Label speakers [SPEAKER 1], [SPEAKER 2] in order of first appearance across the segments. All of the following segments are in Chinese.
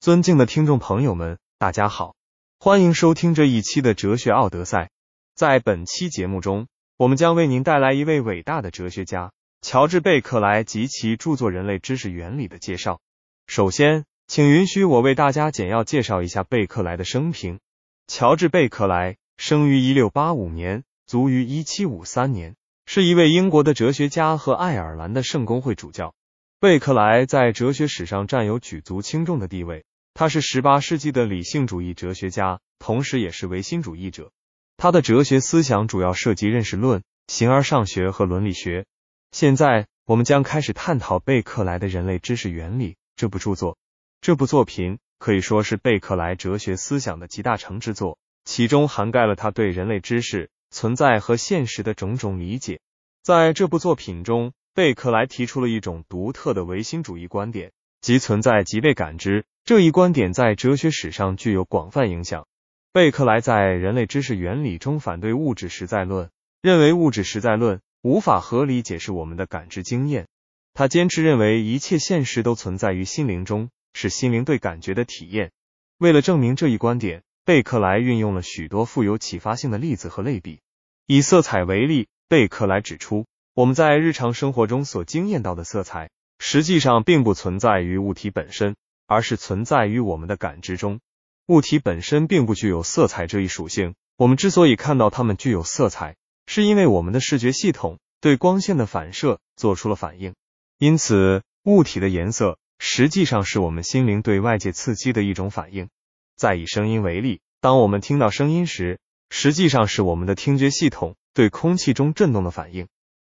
[SPEAKER 1] 尊敬的听众朋友们，大家好，欢迎收听这一期的哲学奥德赛。在本期节目中，我们将为您带来一位伟大的哲学家乔治贝克莱及其著作《人类知识原理》的介绍。首先，请允许我为大家简要介绍一下贝克莱的生平。乔治贝克莱生于一六八五年，卒于一七五三年，是一位英国的哲学家和爱尔兰的圣公会主教。贝克莱在哲学史上占有举足轻重的地位。他是十八世纪的理性主义哲学家，同时也是唯心主义者。他的哲学思想主要涉及认识论、形而上学和伦理学。现在，我们将开始探讨贝克莱的《人类知识原理》这部著作。这部作品可以说是贝克莱哲学思想的集大成之作，其中涵盖了他对人类知识存在和现实的种种理解。在这部作品中，贝克莱提出了一种独特的唯心主义观点，即存在即被感知。这一观点在哲学史上具有广泛影响。贝克莱在《人类知识原理》中反对物质实在论，认为物质实在论无法合理解释我们的感知经验。他坚持认为一切现实都存在于心灵中，是心灵对感觉的体验。为了证明这一观点，贝克莱运用了许多富有启发性的例子和类比。以色彩为例，贝克莱指出，我们在日常生活中所经验到的色彩，实际上并不存在于物体本身。而是存在于我们的感知中。物体本身并不具有色彩这一属性。我们之所以看到它们具有色彩，是因为我们的视觉系统对光线的反射做出了反应。因此，物体的颜色实际上是我们心灵对外界刺激的一种反应。再以声音为例，当我们听到声音时，实际上是我们的听觉系统对空气中震动的反应。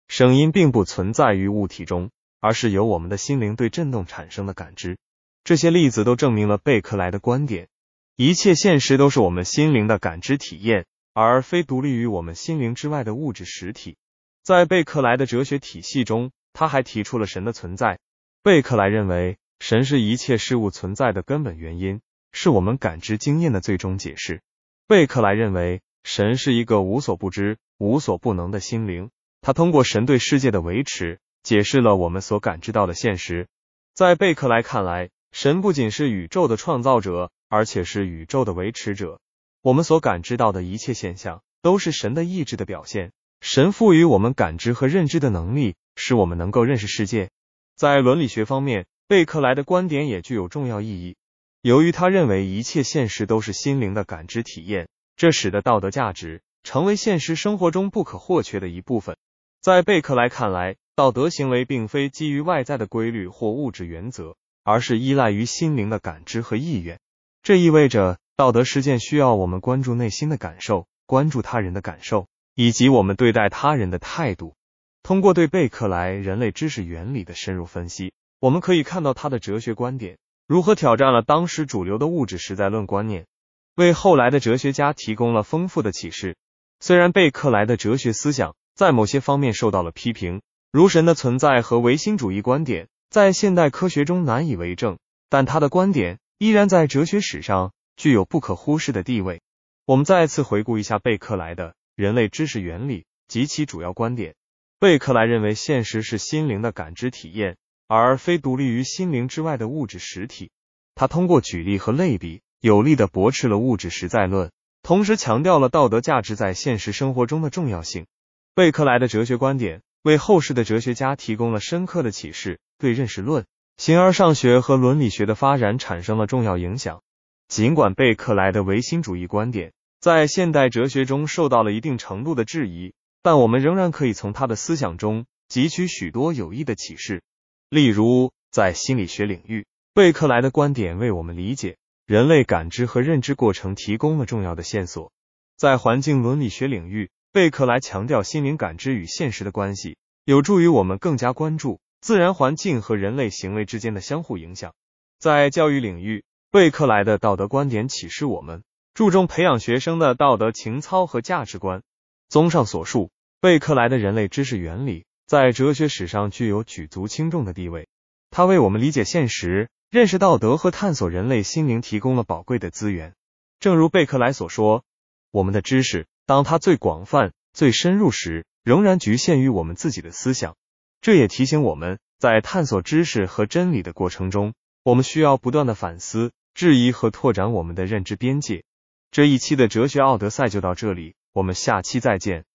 [SPEAKER 1] 声音并不存在于物体中，而是由我们的心灵对震动产生的感知。这些例子都证明了贝克莱的观点：一切现实都是我们心灵的感知体验，而非独立于我们心灵之外的物质实体。在贝克莱的哲学体系中，他还提出了神的存在。贝克莱认为，神是一切事物存在的根本原因，是我们感知经验的最终解释。贝克莱认为，神是一个无所不知、无所不能的心灵。他通过神对世界的维持，解释了我们所感知到的现实。在贝克莱看来，神不仅是宇宙的创造者，而且是宇宙的维持者。我们所感知到的一切现象，都是神的意志的表现。神赋予我们感知和认知的能力，使我们能够认识世界。在伦理学方面，贝克莱的观点也具有重要意义。由于他认为一切现实都是心灵的感知体验，这使得道德价值成为现实生活中不可或缺的一部分。在贝克莱看来，道德行为并非基于外在的规律或物质原则。而是依赖于心灵的感知和意愿，这意味着道德实践需要我们关注内心的感受，关注他人的感受，以及我们对待他人的态度。通过对贝克莱人类知识原理的深入分析，我们可以看到他的哲学观点如何挑战了当时主流的物质实在论观念，为后来的哲学家提供了丰富的启示。虽然贝克莱的哲学思想在某些方面受到了批评，如神的存在和唯心主义观点。在现代科学中难以为证，但他的观点依然在哲学史上具有不可忽视的地位。我们再次回顾一下贝克莱的人类知识原理及其主要观点。贝克莱认为现实是心灵的感知体验，而非独立于心灵之外的物质实体。他通过举例和类比，有力的驳斥了物质实在论，同时强调了道德价值在现实生活中的重要性。贝克莱的哲学观点为后世的哲学家提供了深刻的启示。对认识论、形而上学和伦理学的发展产生了重要影响。尽管贝克莱的唯心主义观点在现代哲学中受到了一定程度的质疑，但我们仍然可以从他的思想中汲取许多有益的启示。例如，在心理学领域，贝克莱的观点为我们理解人类感知和认知过程提供了重要的线索。在环境伦理学领域，贝克莱强调心灵感知与现实的关系，有助于我们更加关注。自然环境和人类行为之间的相互影响，在教育领域，贝克莱的道德观点启示我们，注重培养学生的道德情操和价值观。综上所述，贝克莱的人类知识原理在哲学史上具有举足轻重的地位，它为我们理解现实、认识道德和探索人类心灵提供了宝贵的资源。正如贝克莱所说，我们的知识，当它最广泛、最深入时，仍然局限于我们自己的思想。这也提醒我们在探索知识和真理的过程中，我们需要不断的反思，质疑和拓展我们的认知边界。这一期的哲学奥德赛就到这里，我们下期再见。